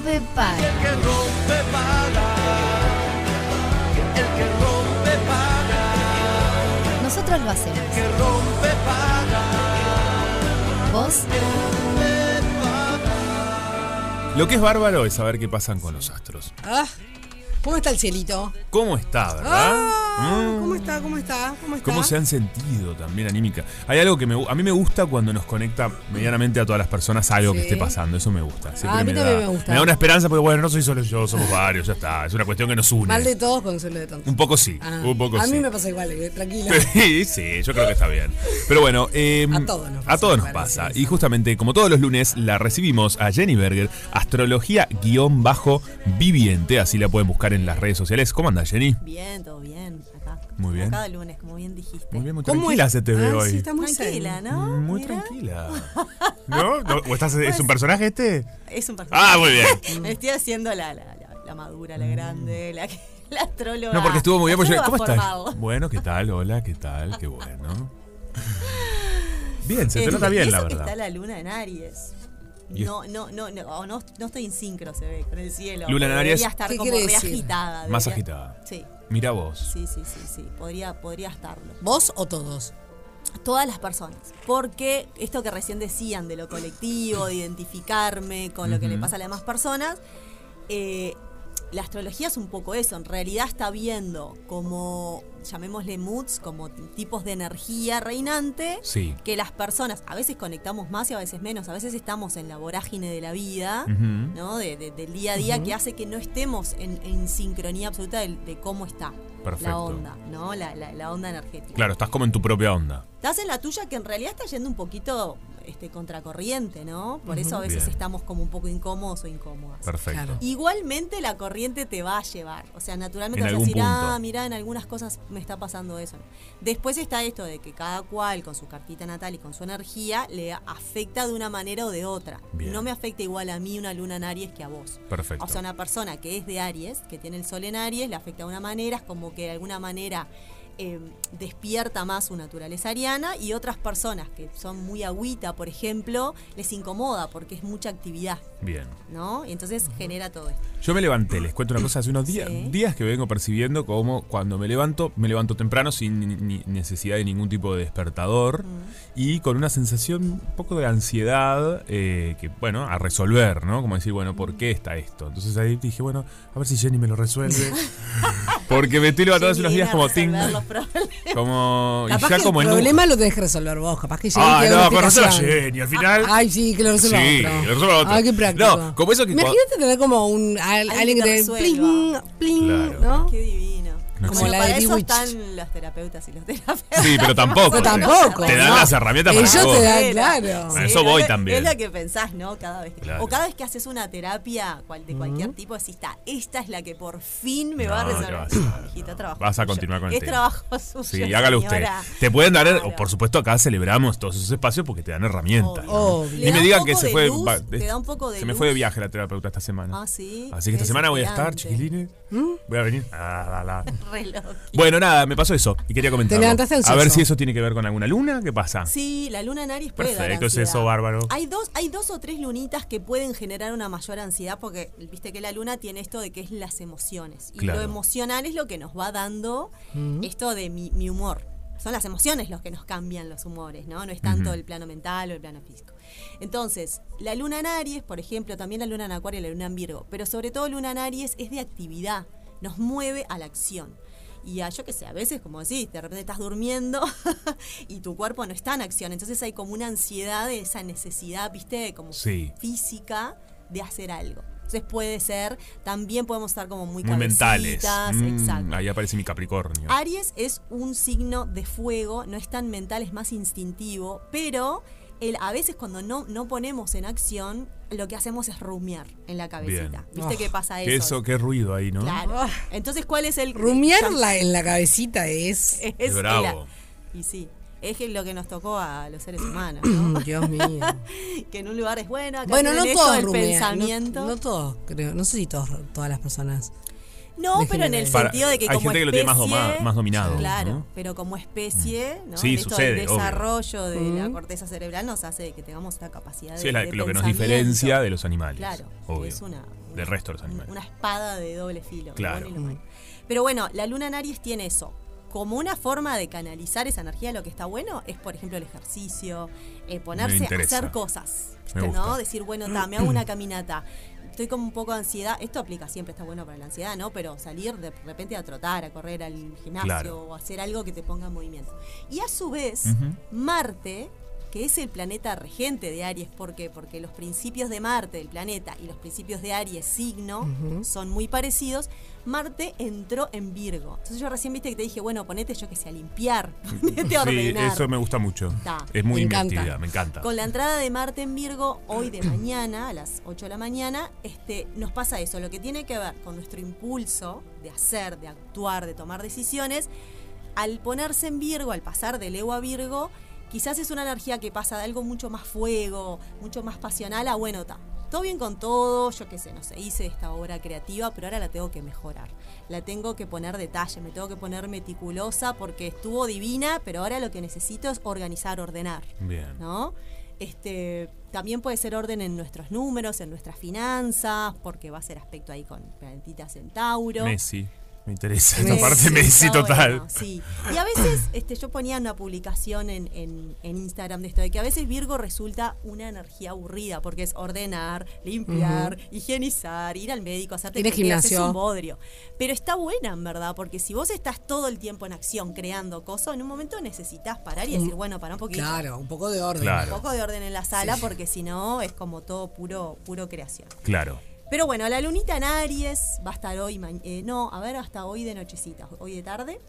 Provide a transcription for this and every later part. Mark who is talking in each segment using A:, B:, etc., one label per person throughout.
A: rompe paga.
B: El que rompe paga. El que rompe paga.
A: Nosotros lo hacemos.
B: El que rompe paga.
A: ¿Vos?
C: Lo que es bárbaro es saber qué pasan con los astros.
D: Ah, ¿Cómo está el cielito?
C: ¿Cómo está, verdad?
D: Ah,
C: Mm.
D: ¿Cómo está? ¿Cómo está? ¿Cómo está?
C: ¿Cómo se han sentido también anímica? Hay algo que me, a mí me gusta cuando nos conecta medianamente a todas las personas algo que esté pasando. Eso me gusta. Siempre
D: Ah, a mí
C: me,
D: también
C: da,
D: me gusta.
C: da una esperanza porque, bueno, no soy solo yo, somos varios, ya está. Es una cuestión que nos une.
D: Mal de todos, consuelo de tontos.
C: Un poco sí,
D: Ah,
C: un poco
D: a
C: sí.
D: mí me pasa igual, eh, tranquila.
C: Sí, sí, yo creo que está bien. Pero bueno, eh,
D: A todos nos pasa,
C: a todos
D: me
C: nos
D: parece
C: pasa.
D: eso.
C: Y justamente, como todos los lunes, la recibimos a Jenny Berger, astrología-viviente. Así la pueden buscar en las redes sociales. ¿Cómo anda, Jenny?
E: Bien, todo bien.
C: Muy bien.
E: Cada lunes, como bien dijiste.
C: Muy bien, muy
D: ¿Cómo
C: tranquila se te ve
D: Ah,
C: hoy.
D: sí, está muy
E: Tranquila,
D: zen.
E: ¿no?
C: Muy
E: Mira,
C: tranquila. ¿No? ¿No? ¿O estás, ¿Es un personaje este?
E: Es un personaje.
C: Ah, muy bien.
E: Me estoy haciendo la, la, la, la madura, la grande, la, que- la astróloga.
C: No, porque estuvo muy bien. porque yo- ¿Cómo estás? Bueno, ¿qué tal? Hola, ¿qué tal? Qué bueno. Bien, se te nota
E: y
C: bien, la
E: que
C: verdad.
E: está la luna en Aries. No, no, no, no, oh, no, no estoy en sincro, se ve, con el cielo.
C: Luna en
E: Debería
C: Aries.
E: estar
D: ¿Qué
E: como re agitada.
C: Más
E: debería-
C: agitada.
E: Sí,
C: Mira vos.
E: sí, sí, sí, sí. Podría, podría estarlo.
D: ¿Vos o todos?
E: Todas las personas. Porque esto que recién decían de lo colectivo, de identificarme con lo que le pasa a las demás personas, eh, la astrología es un poco eso. En realidad está viendo como, llamémosle moods, como tipos de energía reinante.
C: Sí.
E: Que las personas a veces conectamos más y a veces menos. A veces estamos en la vorágine de la vida. ¿no? De- de- del día a día, que hace que no estemos en, en sincronía absoluta de, de cómo está
C: Perfecto.
E: la onda, ¿no? La, la- la onda energética.
C: Claro, estás como en tu propia onda.
E: Estás en la tuya que en realidad está yendo un poquito este, contracorriente, ¿no? Por eso a veces
C: Bien.
E: estamos como un poco incómodos o incómodas.
C: Perfecto.
D: Claro.
E: Igualmente la corriente te va a llevar. O sea, naturalmente
C: En
E: vas a decir,
C: punto.
E: ah, mira, en algunas cosas me está pasando eso. Después está esto de que cada cual con su cartita natal y con su energía le afecta de una manera o de otra.
C: Bien.
E: No me afecta igual a mí una luna en Aries que a vos.
C: Perfecto.
E: O sea, una persona que es de Aries, que tiene el sol en Aries, le afecta de una manera, es como que de alguna manera eh, despierta más su naturaleza ariana y otras personas que son muy agüita, por ejemplo, les incomoda porque es mucha actividad,
C: Bien.
E: ¿no? Y entonces genera todo esto.
C: Yo me levanté, les cuento una cosa, hace unos días,
E: Sí.
C: días que vengo percibiendo como cuando me levanto, me levanto temprano sin ni- ni necesidad de ningún tipo de despertador y con una sensación un poco de ansiedad eh, que, bueno, a resolver, ¿no? Como decir, bueno, ¿por qué está esto? Entonces ahí dije, bueno, a ver si Jenny me lo resuelve. Porque me estoy levantando hace unos días como
E: resolver
C: ting, como y ya como
D: el
C: en
D: problema lo tenés que resolver vos. Capaz que Jenny
C: Ah, no, pero resuelva
D: explicación.
C: Jenny, al final.
D: Ay, sí, que lo resuelva
C: Sí,
D: otro.
C: que lo resuelva otro.
D: Ay, qué práctico.
C: No, como eso que
D: Imagínate tener como un al- alguien que te pling, pling. ¿no?
E: Qué divino.
C: No
D: Como la de
E: para eso están los terapeutas y los terapeutas.
C: Sí, pero tampoco.
D: Pero
C: te-
D: tampoco.
C: Te dan
D: no.
C: las herramientas para
D: Ellos te dan, claro.
C: Para eso voy también.
E: Es lo que pensás, ¿no? Cada vez que,
C: Claro.
E: O cada vez que haces una terapia cual, de cualquier tipo, decís, está, esta es la que por fin me va a resolver.
C: ¿qué vas a hacer?
E: Hijita,
C: No.
E: trabajo
C: Vas a continuar con el
E: Es
C: tema.
E: trabajo suyo.
C: Sí, hágalo usted. Te pueden dar,
E: Claro.
C: por supuesto, acá celebramos todos esos espacios porque te dan herramientas. ¿no?
D: Obvio.
C: Ni me digan que se fue.
E: te da un poco de
C: se me fue de viaje la terapeuta esta semana.
E: Ah, sí.
C: Así que esta
E: Es
C: semana voy a estar, chiquilines. Voy a venir. Ah, la, la. Bueno, nada, me pasó eso y quería.
D: Te levantaste
C: A ver si eso tiene que ver con alguna luna. ¿Qué pasa?
E: Sí, la luna en Aries puede dar
C: Perfecto, es eso, bárbaro.
E: Hay dos, hay dos o tres lunitas que pueden generar una mayor ansiedad porque viste que la luna tiene esto de que es las emociones. Y
C: Claro.
E: lo emocional es lo que nos va dando esto de mi, mi humor. Son las emociones los que nos cambian los humores, ¿no? No es tanto el plano mental o el plano físico. Entonces, la luna en Aries, por ejemplo, también la luna en Acuario y la luna en Virgo, pero sobre todo luna en Aries es de actividad, nos mueve a la acción. Y a, yo qué sé, a veces, como decís, de repente estás durmiendo y tu cuerpo no está en acción. Entonces hay como una ansiedad de esa necesidad, viste, como
C: Sí.
E: física de hacer algo. Entonces puede ser, también podemos estar como muy,
C: Muy mentales. Mm,
E: exacto.
C: ahí aparece mi Capricornio.
E: Aries es un signo de fuego, no es tan mental, es más instintivo, pero el, a veces cuando no, no ponemos en acción, lo que hacemos es rumiar en la cabecita.
C: Bien.
E: ¿Viste
D: Oh,
E: qué pasa
C: Qué
E: eso?
C: eso, qué ruido ahí, ¿no?
E: Claro.
D: Ah.
E: Entonces, ¿cuál es el
D: Rumiarla en la cabecita es.
E: Es,
C: Es bravo.
E: la- y sí, es lo que nos tocó a los seres humanos, ¿no?
D: Dios mío.
E: que en un lugar es bueno, acá
D: Bueno, no
E: esto
D: todos rumian.
E: pensamiento.
D: No, no todos, creo. No sé si todos, todas las personas.
E: No,
D: de
E: pero en el sentido de que
C: hay
E: como
C: gente que lo tiene más
E: especie-
C: doma- más dominado,
E: Claro,
C: ¿no?
E: pero como especie, ¿no?
C: Sí,
E: esto
C: sucede,
E: del
C: obvio.
E: desarrollo de la corteza cerebral nos hace que tengamos esta capacidad de,
C: Sí, es la-
E: de
C: lo que nos diferencia de los animales.
E: Claro,
C: obvio.
E: es una,
C: Del resto de los animales.
E: Una espada de doble filo. lo
C: Claro.
E: Pero bueno, la luna en Aries tiene eso. Como una forma de canalizar esa energía, lo que está bueno es, por ejemplo, el ejercicio, eh, ponerse a hacer cosas. ¿no? Decir, bueno, ta, me hago una caminata. Estoy con un poco de ansiedad. Esto aplica siempre, está bueno para la ansiedad, ¿no? Pero salir de repente a trotar, a correr al gimnasio
C: Claro.
E: o hacer algo que te ponga en movimiento. Y a su vez. Marte, que es el planeta regente de Aries, ¿por qué? Porque los principios de Marte, el planeta, y los principios de Aries, signo, son muy parecidos. Marte entró en Virgo. Entonces yo recién viste que te dije, bueno, ponete yo que sé, a limpiar, ponete a
C: Sí,
E: ordenar.
C: eso me gusta mucho.
E: Ta.
C: Es muy
D: Me encanta.
C: me encanta.
E: Con la entrada de Marte en Virgo, hoy de mañana, a las 8 de la mañana, este, nos pasa eso. Lo que tiene que ver con nuestro impulso de hacer, de actuar, de tomar decisiones, al ponerse en Virgo, al pasar de Leo a Virgo, quizás es una energía que pasa de algo mucho más fuego, mucho más pasional a bueno, está. Todo bien con todo, yo qué sé, no sé, hice esta obra creativa, pero ahora la tengo que mejorar. La tengo que poner detalle, me tengo que poner meticulosa porque estuvo divina, pero ahora lo que necesito es organizar, ordenar.
C: Bien.
E: ¿no? Este, también puede ser orden en nuestros números, en nuestras finanzas, porque va a ser aspecto ahí con Planetita Centauro.
C: Messi. Me interesa esta parte Messi
E: Está
C: total.
E: bueno, sí. Y a veces este, yo ponía una publicación en, en- en Instagram de esto, de que a veces Virgo resulta una energía aburrida, porque es ordenar, limpiar, higienizar, ir al médico, hacerte
D: al
E: chequeos, es
D: gimnasio.
E: un bodrio. Pero está buena, en verdad, porque si vos estás todo el tiempo en acción, creando cosas, en un momento necesitas parar y decir, bueno, para un poquito.
D: Claro, un poco de orden.
C: Claro.
E: Un poco de orden en la sala, porque si no es como todo puro, puro creación.
C: Claro.
E: Pero bueno, la lunita en Aries va a estar hoy, eh, no, a ver, hasta hoy de nochecita, hoy de tarde.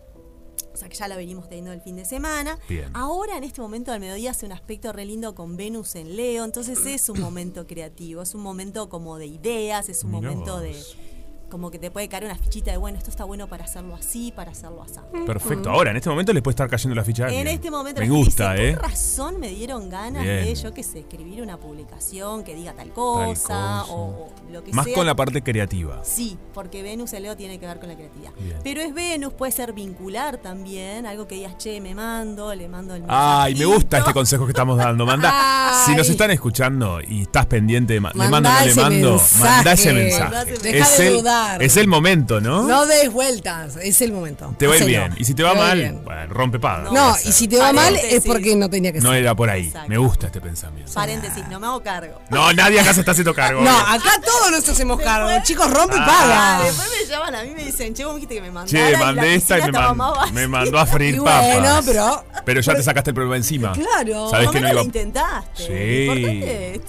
E: O sea que ya la venimos teniendo el fin de semana.
C: Bien.
E: Ahora, en este momento del mediodía, hace un aspecto re lindo con Venus en Leo. Entonces es un momento creativo, es un momento como de ideas, es un
C: Mirá
E: momento
C: vos.
E: de. Como que te puede caer una fichita de, bueno, esto está bueno para hacerlo así, para hacerlo así.
C: Perfecto. Ahora, en este momento les puede estar cayendo la ficha. a
E: En este momento
C: Me gusta,
E: dice,
C: ¿eh?
E: ¿Por razón me dieron ganas
C: Bien.
E: de, yo qué sé, escribir una publicación que diga tal cosa,
C: cosa.
E: O, o lo que
C: Más
E: sea?
C: con la parte creativa.
E: Sí, porque Venus en Leo tiene que ver con la creatividad.
C: Bien.
E: Pero es Venus, puede ser vincular también, algo que digas, che, me mando, le mando el
C: Ay, me gusta este consejo que estamos dando. Manda, si nos están escuchando y estás pendiente de ma- le
D: Mandá
C: mando, no le mando,
D: mensaje.
C: mandá ese mensaje.
D: Deja
C: es,
D: de
C: el, es el momento, ¿no?
D: No des vueltas, es el momento.
C: Te va a ir bien. Y si te va
D: Te
C: mal, bueno, rompe paga.
E: No,
D: y si te va mal es porque no tenía que ser.
C: No era por ahí.
E: Exacto.
C: Me gusta este pensamiento.
E: Paréntesis, no me hago cargo.
C: No, nadie acá se está haciendo cargo.
D: No, acá todos nos hacemos cargo.
E: Después-
D: Chicos, rompe y
C: Ah.
D: paga.
E: Después me llaman a mí y me dicen, che, vos me dijiste que me mandara
C: Che, mandé esta y me,
E: estaba
C: man-
E: más vacía".
C: me mandó a freír
D: Y
C: papas.
D: bueno, pero-
C: Pero ya te sacaste el problema encima.
D: Claro.
C: Sabes
E: Por
C: que
E: lo
C: no
E: lo intentaste.
C: Sí.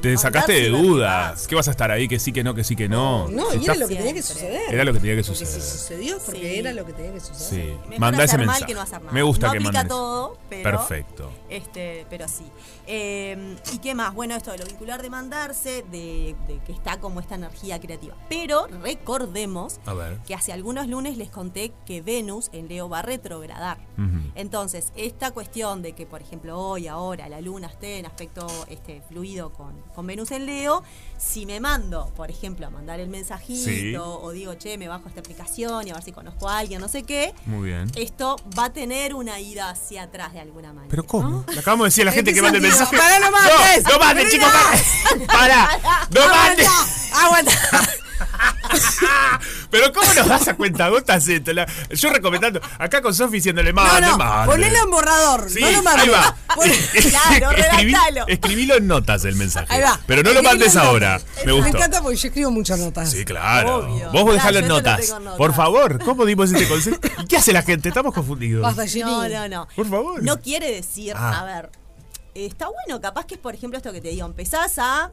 C: Te sacaste de dudas. ¿Qué vas a estar ahí? Que sí, que no, que sí, que no.
D: No,
C: Si
D: y era lo que tenía que suceder.
C: Era lo que tenía que
D: Porque si
C: suceder.
D: sucedió es porque
E: Sí.
D: era lo que tenía que suceder.
C: Sí.
E: Mejor
C: Manda ese
E: hacer mal
C: mensaje.
E: que no hacer nada.
C: Me gusta
E: no
C: que mandes.
E: todo, pero
C: Perfecto.
E: Este, pero sí. Eh, ¿Y qué más? Bueno, esto de lo vincular de mandarse, de, de que está como esta energía creativa. Pero recordemos
C: A ver.
E: que hace algunos lunes les conté que Venus en Leo va a retrogradar. Entonces, esta cuestión de que, por ejemplo, hoy, ahora, la luna esté en aspecto este, fluido con, con Venus en Leo, si me mando, por ejemplo, a mandar el mensajito,
C: Sí.
E: o digo, che, me bajo esta aplicación y a ver si conozco a alguien, no sé qué,
C: Muy bien.
E: esto va a tener una ida hacia atrás de alguna manera.
C: ¿Pero
E: ¿no?
C: cómo? Le acabamos de decir a la
D: ¿En
C: gente que mande el?
D: Pará, no mandes.
C: No, no mandes,
D: Pero
C: chicos.
D: no.
C: Para. No mandes.
D: Aguanta.
C: Pero ¿cómo nos das a cuentagotas esto? La- Yo recomendando. Acá con Sofi diciéndole
D: No,
C: mande,
D: no, ponelo en borrador.
C: Sí,
D: no lo mandes.
C: ahí va.
D: Pon-
E: Claro,
C: Escribí- escribilo en notas el mensaje.
D: Ahí va.
C: Pero no lo mandes ahora.
D: notas.
C: Me gustó.
D: encanta porque yo escribo muchas notas.
C: Sí, claro.
E: Obvio.
C: Vos
E: Claro,
C: dejalo en notas. Por favor, ¿cómo dimos este consejo? ¿Y qué hace la gente? Estamos confundidos.
E: No, no, no.
C: Por favor.
E: No quiere decir,
C: Ah.
E: a ver, está bueno, capaz que es, por ejemplo, esto que te digo, empezás a,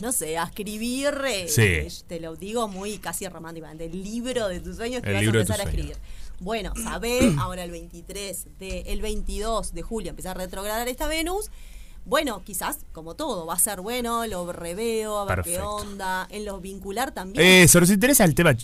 E: no sé, a escribir, eh,
C: Sí.
E: te lo digo muy casi románticamente, el libro de tus sueños que
C: El
E: vas a empezar a escribir. Bueno, sabés, ahora el 23, de, el 22 de julio empieza a retrogradar esta Venus. Bueno, quizás, como todo, va a ser bueno, lo reveo, a ver qué onda. En los vincular también.
C: Eso, nos interesa el tema, el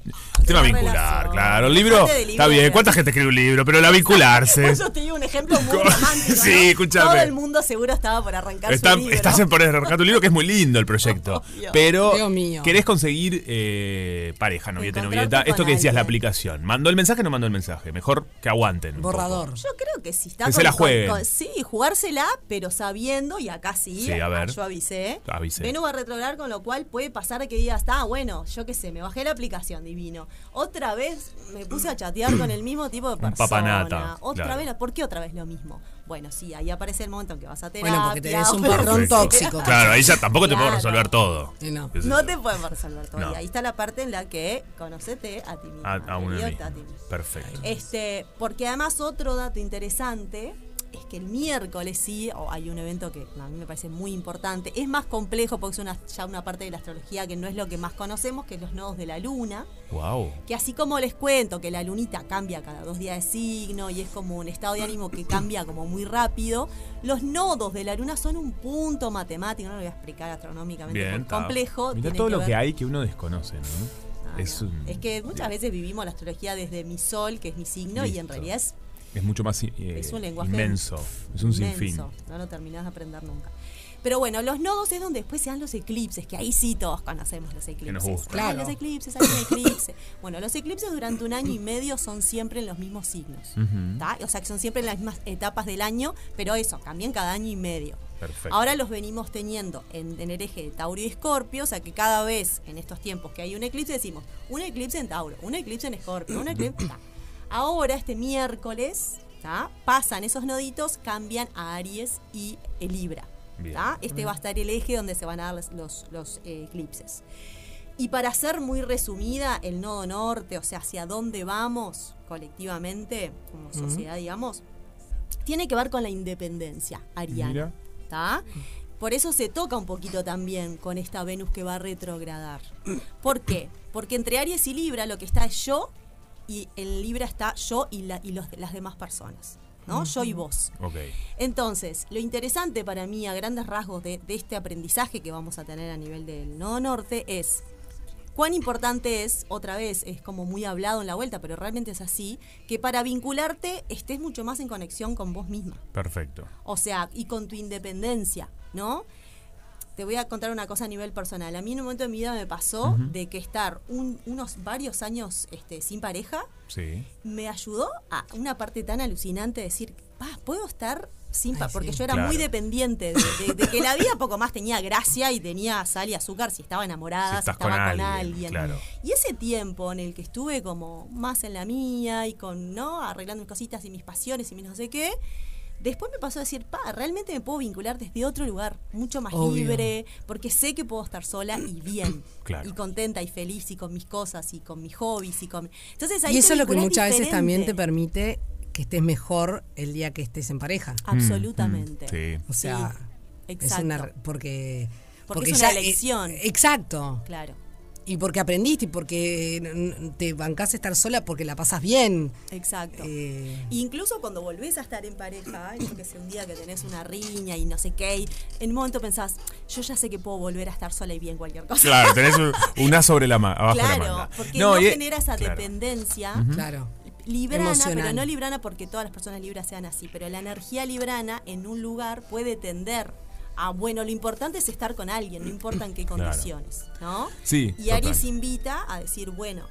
C: tema
E: La
C: vincular,
E: relación.
C: claro. El libro, está bien. ¿Cuánta gente escribe un libro? Pero la vincularse.
E: Por eso te digo un ejemplo muy
C: Co-
E: romántico.
C: Sí,
E: ¿no?
C: escúchame.
E: Todo el mundo seguro estaba por arrancar
C: Está-
E: su libro.
C: estás en por arrancar tu libro, que es muy lindo el proyecto. Pero
D: Dios mío.
C: querés conseguir eh, pareja, novieta, novieta.
E: con
C: Esto que decías, la aplicación. ¿Mandó el mensaje o no mandó el mensaje? Mejor que aguanten.
D: Borrador.
E: Yo creo que si está
C: Que se la jueguen.
E: sí, jugársela, pero sabiendo, y acá sí,
C: Sí, a ver.
E: yo avisé.
C: Avisé.
E: Venus va a retrogradar, con lo cual puede pasar que digas, está bueno, yo qué sé, me bajé la aplicación, divino. Otra vez me puse a chatear con el mismo tipo de
C: Un
E: persona.
C: papanata,
E: Otra
C: claro.
E: vez, ¿por qué otra vez lo mismo? Bueno, sí, ahí aparece el momento en que vas a terapia.
D: Bueno, porque tenés un patrón
C: Perfecto.
D: tóxico.
C: Claro, ahí ya tampoco te puedo resolver todo.
D: Sí, no.
E: Te pueden resolver todo.
C: No.
E: Y ahí está la parte en la que conocete a ti mismo.
C: A, a
E: a ti mismo.
C: Perfecto.
E: Este, porque además otro dato interesante es que el miércoles sí, o hay un evento que a mí me parece muy importante, es más complejo porque es una, ya una parte de la astrología que no es lo que más conocemos, que es los nodos de la luna,
C: Wow.
E: que así como les cuento que la lunita cambia cada dos días de signo y es como un estado de ánimo que cambia como muy rápido, los nodos de la luna son un punto matemático, no lo voy a explicar astronómicamente,
C: Bien.
E: complejo. Tiene
C: todo lo que hay que uno desconoce, ¿no?
E: Ah,
C: es,
E: no.
C: un-
E: Es que muchas veces vivimos la astrología desde mi sol, que es mi signo, y en realidad es
C: es mucho más eh,
E: es un lenguaje
C: inmenso. Es un
E: inmenso,
C: sinfín.
E: No lo terminás de aprender nunca. Pero bueno, los nodos es donde después se dan los eclipses, que ahí sí todos conocemos los eclipses.
C: nos gusta.
E: Ay,
D: Claro.
E: los eclipses, hay un eclipse. bueno, los eclipses durante un año y medio son siempre en los mismos signos. O sea, que son siempre en las mismas etapas del año, pero eso, cambian cada año y medio.
C: Perfecto.
E: Ahora los venimos teniendo en, en el eje de Tauro y Escorpio, o sea que cada vez en estos tiempos que hay un eclipse decimos un eclipse en Tauro, un eclipse en Escorpio, un eclipse. Ahora, este miércoles, pasan esos noditos, cambian a Aries y el Libra.
C: Bien.
E: ta. Este va a estar el eje donde se van a dar los, los- los, eh, eclipses. Y para ser muy resumida, el nodo norte, o sea, hacia dónde vamos colectivamente, como sociedad, digamos, tiene que ver con la independencia ariana. Por eso se toca un poquito también con esta Venus que va a retrogradar. ¿Por qué? Porque entre Aries y Libra lo que está es yo y en Libra está yo y, la- y los- las demás personas. ¿no? Yo y vos.
C: Ok.
E: Entonces, lo interesante para mí, a grandes rasgos de, de este aprendizaje que vamos a tener a nivel del nodo norte, es cuán importante es, otra vez, es como muy hablado en la vuelta, pero realmente es así, que para vincularte estés mucho más en conexión con vos misma.
C: Perfecto.
E: O sea, y con tu independencia, ¿no? Te voy a contar una cosa a nivel personal. A mí en un momento de mi vida me pasó de que estar un- unos varios años este, sin pareja
C: Sí.
E: me ayudó a una parte tan alucinante de decir, "Pa, puedo estar sin pa-",
D: Ay,
E: porque
D: sí.
E: yo era
C: Claro.
E: muy dependiente de, de- de que la vida poco más tenía gracia y tenía sal y azúcar si estaba enamorada,
C: Si
E: estaba
C: con
E: con,
C: alguien,
E: alguien.
C: claro.
E: Y ese tiempo en el que estuve como más en la mía y con, ¿no? Arreglando mis cositas y mis pasiones y mis no sé qué. Después me pasó a decir, pa, realmente me puedo vincular desde otro lugar, mucho más
D: Obvio.
E: libre, porque sé que puedo estar sola y bien,
C: Claro.
E: y contenta y feliz y con mis cosas y con mis hobbies y con... Entonces ahí
D: Y eso es lo que muchas veces también te permite que estés mejor el día que estés en pareja.
E: Absolutamente.
C: Mm, sí.
D: O sea,
E: Sí,
D: es una porque
E: Porque es una
D: eh,
E: elección.
D: exacto.
E: Claro,
D: Y porque aprendiste y porque n- te bancás a estar sola porque la pasas bien.
E: exacto.
D: Eh,
E: Incluso cuando volvés a estar en pareja, yo que sé, un día que tenés una riña y no sé qué, y en un momento pensás, yo ya sé que puedo volver a estar sola y bien cualquier cosa.
C: Claro, tenés un- una sobre la ma abajo de la
E: Claro,
C: manga.
E: porque no,
C: y-
E: genera esa
C: claro.
E: dependencia
D: Claro.
E: librana,
D: Emocional.
E: pero no librana porque todas las personas libras sean así, pero la energía librana en un lugar puede tender a, bueno, lo importante es estar con alguien, no importa en qué
C: Claro.
E: condiciones, ¿no?
C: Sí,
E: Y Aries
C: total.
E: invita a decir, bueno,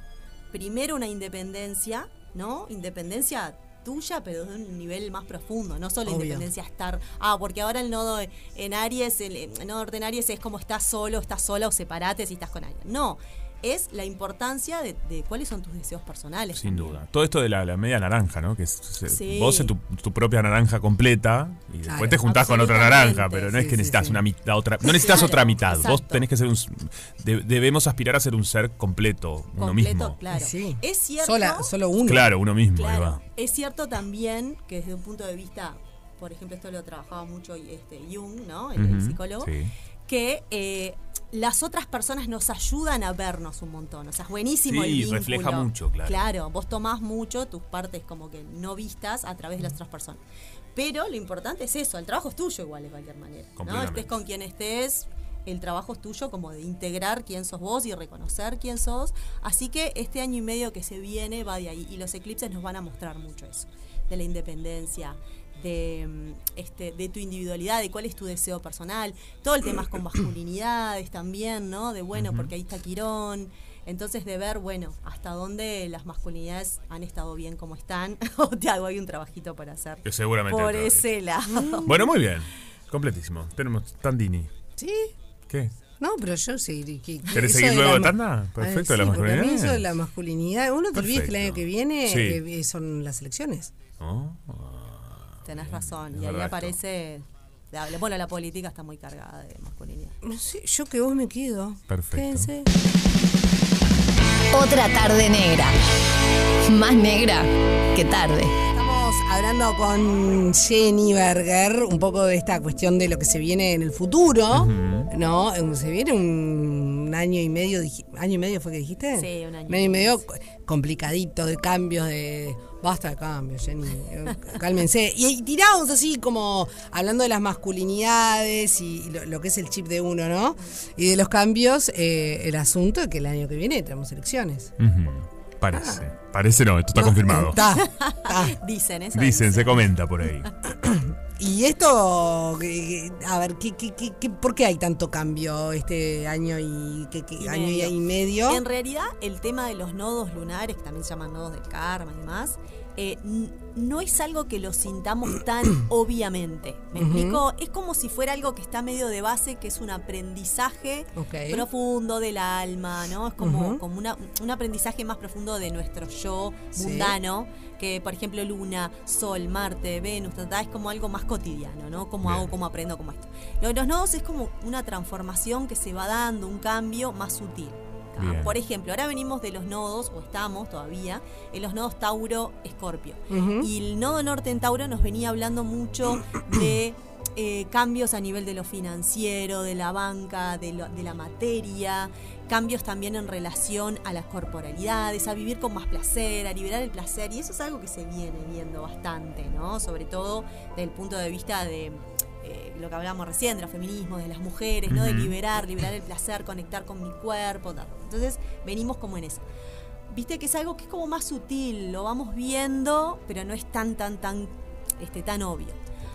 E: primero una independencia, ¿no? Independencia tuya, pero de un nivel más profundo, no solo
D: Obvio.
E: independencia estar, ah, porque ahora el nodo en Aries, el, el nodo en Aries es como estás solo, estás sola o separate si estás con alguien. No, es la importancia de, de cuáles son tus deseos personales.
C: Sin
E: también.
C: duda. Todo esto de la, la media naranja, ¿no? Que es, se-
E: Sí.
C: vos es tu, tu propia naranja completa y después te juntás con otra naranja, pero no es que
D: sí,
C: necesitas
D: sí.
C: una mitad, otra. No necesitas
E: Claro,
C: otra mitad. Vos tenés que ser un. de- debemos aspirar a ser un ser completo, uno
E: Completo,
C: mismo.
E: claro.
D: Sí.
E: Es cierto.
D: Sola, solo uno.
C: Claro, uno mismo, ahí
E: Claro,
C: va.
E: es cierto también que desde un punto de vista, por ejemplo, esto lo trabajaba mucho este, Jung, ¿no? El, psicólogo,
C: sí.
E: que eh, las otras personas nos ayudan a vernos un montón. O sea, es buenísimo
C: Sí,
E: el vínculo.
C: refleja mucho, claro.
E: Claro, vos tomás mucho tus partes como que no vistas a través de las otras personas. Pero lo importante es eso, el trabajo es tuyo igual de cualquier manera. ¿no? Estés con quien estés, el trabajo es tuyo como de integrar quién sos vos y reconocer quién sos. Así que este año y medio que se viene va de ahí. Y los eclipses nos van a mostrar mucho eso. De la independencia, de, este, de tu individualidad, de cuál es tu deseo personal. Todo el tema es con masculinidades también, ¿no? De bueno, porque ahí está Quirón. Entonces de ver, bueno, hasta dónde las masculinidades han estado bien como están. o te hago ahí un trabajito para hacer.
C: Que seguramente
E: Por ese lado.
C: Bueno, muy bien. Completísimo. Tenemos Tandini.
D: Sí.
C: ¿Qué?
D: No, pero yo sí. que- que
C: ¿Querés seguir luego de tanda?
D: Ah,
C: Perfecto, de la
D: mí
C: masculinidad.
D: eso de la masculinidad. Uno te olvides que el año que viene
C: Sí.
D: eh, son las elecciones.
C: Oh,
E: Tenés razón.
C: es
E: Y ahí aparece. la- Bueno, la política está muy cargada de masculinidad.
D: No sé, yo que vos me quedo.
C: Perfecto.
D: Quédense.
A: Otra tarde negra. Más negra que tarde.
D: Estamos hablando con Jenny Berger un poco de esta cuestión de lo que se viene en el futuro, ¿no? Eh, Se viene un, un año y medio, año y medio fue que dijiste?
E: Sí, un año
D: Un año y medio co- complicadito de cambios de basta de cambios, Jenny, eh, cálmense. Y, y tiramos así como hablando de las masculinidades y lo, lo que es el chip de uno, ¿no? Y de los cambios, eh, el asunto de que el año que viene tenemos elecciones.
C: Parece. Parece no, esto está confirmado.
D: Está, está.
E: Dicen eso.
C: Dicen, se comenta por ahí.
D: Y esto, a ver, ¿qué, qué, qué, qué- por qué hay tanto cambio este año y,
E: Y
D: año y,
E: medio.
D: y medio?
E: En realidad, el tema de los nodos lunares, que también se llaman nodos del karma y demás, eh, no es algo que lo sintamos tan obviamente. ¿Me explico? Es como si fuera algo que está medio de base, que es un aprendizaje profundo del alma, ¿no? Es como, como una- un aprendizaje más profundo de nuestro yo
D: Sí.
E: mundano, que por ejemplo Luna, Sol, Marte, Venus, ta, ta, es como algo más cotidiano, ¿no? Cómo
C: Bien.
E: hago, cómo aprendo, cómo esto. Lo de los nodos es como una transformación que se va dando, un cambio más sutil. Por ejemplo, ahora venimos de los nodos, o estamos todavía, en los nodos Tauro-Escorpio. Y el nodo norte en Tauro nos venía hablando mucho de eh, cambios a nivel de lo financiero, de la banca, de, lo- de la materia, cambios también en relación a las corporalidades, a vivir con más placer, a liberar el placer. Y eso es algo que se viene viendo bastante, ¿no? Sobre todo desde el punto de vista de eh, lo que hablábamos recién, de los feminismos, de las mujeres, ¿no? De liberar, liberar el placer, conectar con mi cuerpo. tal. Entonces, venimos como en eso. Viste que es algo que es como más sutil, lo vamos viendo, pero no es tan, tan, tan, este, tan obvio.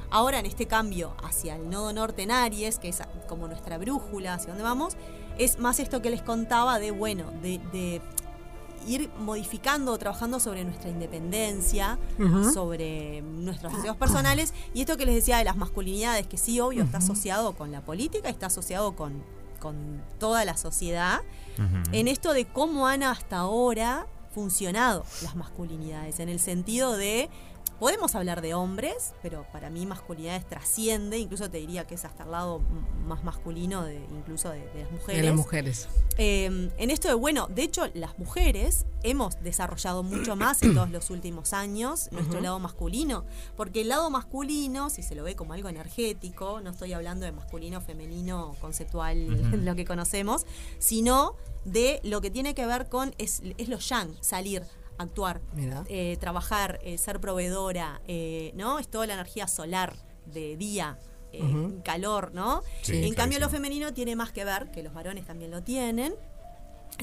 E: Ahora, en este cambio hacia el nodo norte en Aries, que es como nuestra brújula hacia dónde vamos, es más esto que les contaba de, bueno, de, de ir modificando o trabajando sobre nuestra independencia, sobre nuestros deseos personales, y esto que les decía de las masculinidades, que sí, obvio, está asociado con la política, está asociado con, con toda la sociedad, en esto de cómo han hasta ahora funcionado las masculinidades, en el sentido de, podemos hablar de hombres, pero para mí masculinidades trasciende, incluso te diría que es hasta el lado más masculino de, incluso de, de las mujeres.
D: De las mujeres.
E: Eh, en esto de, bueno, de hecho, las mujeres hemos desarrollado mucho más en todos los últimos años nuestro lado masculino, porque el lado masculino, si se lo ve como algo energético, no estoy hablando de masculino, femenino, conceptual, lo que conocemos, sino de lo que tiene que ver con, es, es lo yang, salir, actuar, eh, trabajar, eh, ser proveedora, eh, ¿no? Es toda la energía solar de día. eh, calor, ¿no?
C: Sí,
E: en cambio, lo femenino tiene más que ver, que los varones también lo tienen,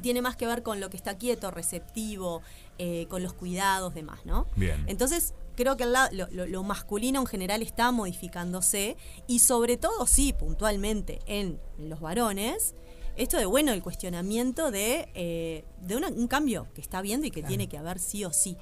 E: tiene más que ver con lo que está quieto, receptivo, eh, con los cuidados, demás, ¿no?
C: Bien.
E: Entonces, creo que el la- lo, lo- lo masculino en general está modificándose y sobre todo, sí, puntualmente en los varones, esto de, bueno, el cuestionamiento de, eh, de una- un cambio que está viendo y que tiene que haber sí o sí.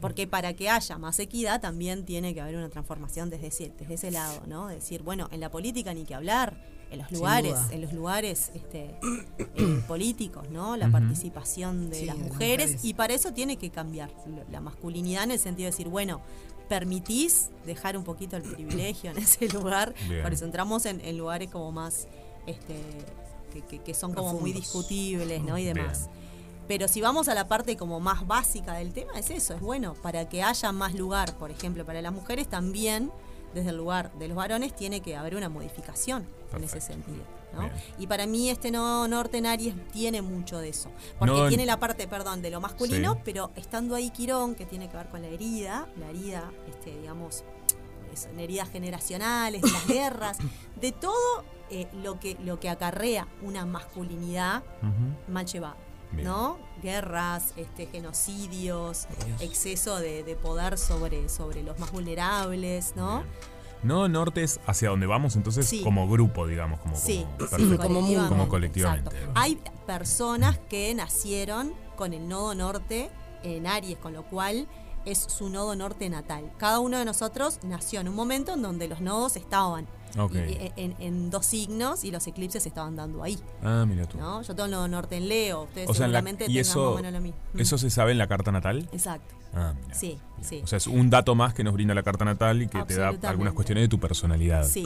E: Porque para que haya más equidad también tiene que haber una transformación desde ese, desde ese lado, ¿no? Decir, bueno, en la política ni que hablar, en los lugares, en los lugares este, eh, políticos, ¿no? La participación de
D: Sí,
E: las mujeres y para eso tiene que cambiar la masculinidad en el sentido de decir, bueno, permitís dejar un poquito el privilegio en ese lugar,
C: Bien.
E: por eso entramos en, en lugares como más, este, que, que- que son como muy discutibles, ¿no? Y
C: Bien.
E: demás. Pero si vamos a la parte como más básica del tema, es eso, es bueno, para que haya más lugar, por ejemplo, para las mujeres también desde el lugar de los varones, tiene que haber una modificación en ese sentido. ¿no? Y para mí este nodo norte en Aries tiene mucho de eso. Porque tiene la parte, perdón, de lo masculino,
C: Sí.
E: pero estando ahí Quirón, que tiene que ver con la herida, la herida, este, digamos, son heridas generacionales, de las guerras, de todo eh, lo, que, lo que acarrea una masculinidad
C: Ujú.
E: mal llevada.
C: Bien.
E: ¿No? Guerras, este, genocidios, exceso de, de poder sobre, sobre los más vulnerables, ¿no?
C: No norte es hacia donde vamos, entonces
E: Sí.
C: como grupo, digamos, como,
E: Sí,
C: como,
E: sí.
D: Como
C: colectivamente.
E: Exacto. Hay personas que nacieron con el nodo norte en Aries, con lo cual es su nodo norte natal. Cada uno de nosotros nació en un momento en donde los nodos estaban Y- en, en dos signos y los eclipses se estaban dando ahí.
C: Ah, mira tú.
E: ¿no? Yo tengo norte en Leo, ustedes
C: O sea, en la-
E: seguramente
C: y
E: tengan más o
C: eso,
E: menos lo mismo. Mm.
C: eso se sabe en la carta natal.
E: Exacto.
C: Ah, mira.
E: Sí, sí.
C: O sea, es un dato más que nos brinda la carta natal y que te da algunas cuestiones de tu personalidad.
E: Sí,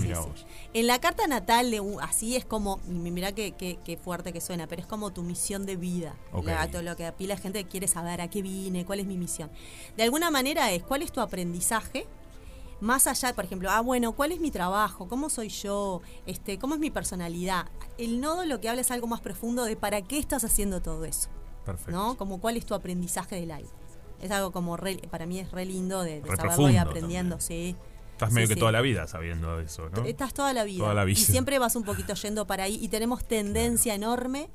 E: sí.
C: vos.
E: En la carta natal, de así es como, y mirá qué, qué- qué fuerte que suena, pero es como tu misión de vida.
C: Ok.
E: La- todo lo que a pila de gente quiere saber a qué vine, cuál es mi misión. De alguna manera es cuál es tu aprendizaje, más allá, por ejemplo, ah, bueno, ¿cuál es mi trabajo? ¿Cómo soy yo? Este, ¿Cómo es mi personalidad? El nodo lo que habla es algo más profundo de para qué estás haciendo todo eso.
C: Perfecto.
E: ¿no? Como cuál es tu aprendizaje del aire. Es algo como, re- para mí es re lindo de, de saberlo y aprendiendo,
C: también.
E: sí.
C: Estás
E: Sí,
C: medio que
E: sí.
C: toda la vida sabiendo eso, ¿no?
E: Estás toda la vida.
C: Toda la vida.
E: Y siempre vas un poquito yendo para ahí y tenemos tendencia enorme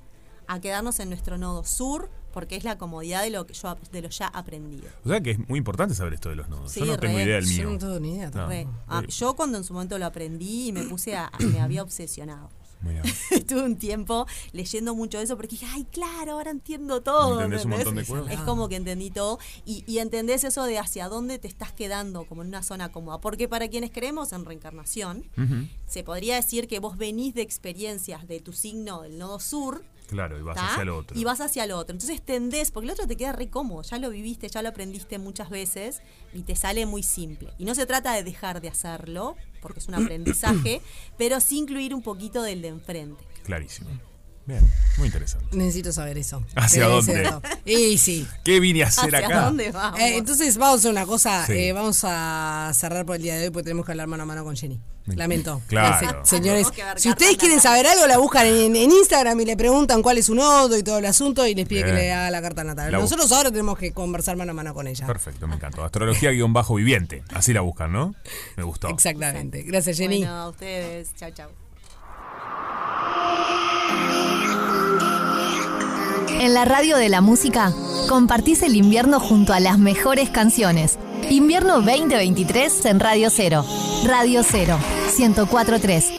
E: a quedarnos en nuestro nodo sur porque es la comodidad de lo que yo de lo ya aprendido.
C: O sea que es muy importante saber esto de los nodos.
E: Sí,
C: Yo no tengo idea del
D: Yo
C: mío.
D: no tengo ni idea.
C: No.
E: Re. Ah,
C: eh.
E: yo cuando en su momento lo aprendí y me puse a, me había obsesionado. Estuve un tiempo leyendo mucho de eso porque dije, ay, claro, ahora entiendo todo.
C: Entendés un montón de cosas.
E: Es como que entendí todo y, y entendés eso de hacia dónde te estás quedando como en una zona cómoda. Porque para quienes creemos en reencarnación, se podría decir que vos venís de experiencias de tu signo del nodo sur.
C: Claro, y vas
E: ¿tá?
C: hacia el otro.
E: Y vas hacia el otro. Entonces tendés, porque el otro te queda re cómodo, ya lo viviste, ya lo aprendiste muchas veces y te sale muy simple. Y no se trata de dejar de hacerlo, porque es un aprendizaje, pero sí incluir un poquito del de enfrente.
C: Clarísimo. Bien, muy interesante.
D: Necesito saber eso.
C: ¿Hacia dónde?
D: Y sí.
C: ¿Qué vine a hacer
E: ¿Hacia
C: acá?
E: dónde vamos?
D: Eh, entonces vamos a hacer una cosa,
C: Sí.
D: eh, vamos a cerrar por el día de hoy porque tenemos que hablar mano a mano con Jenny.
C: Me-
D: Lamento.
C: Claro.
D: Se- señores, si ustedes quieren saber algo, la buscan en, en Instagram y le preguntan cuál es su nodo y todo el asunto y les pide que le haga la carta natal.
C: La
D: Nosotros ahora tenemos que conversar mano a mano con ella.
C: Perfecto, me encantó. Astrología-bajo viviente. Así la buscan, ¿no? Me gustó.
D: Exactamente. Gracias, Jenny.
E: Bueno, a ustedes. Chao, chao.
A: En la radio de la música, compartís el invierno junto a las mejores canciones. Invierno 2023 en Radio Cero. Radio Cero, 1043.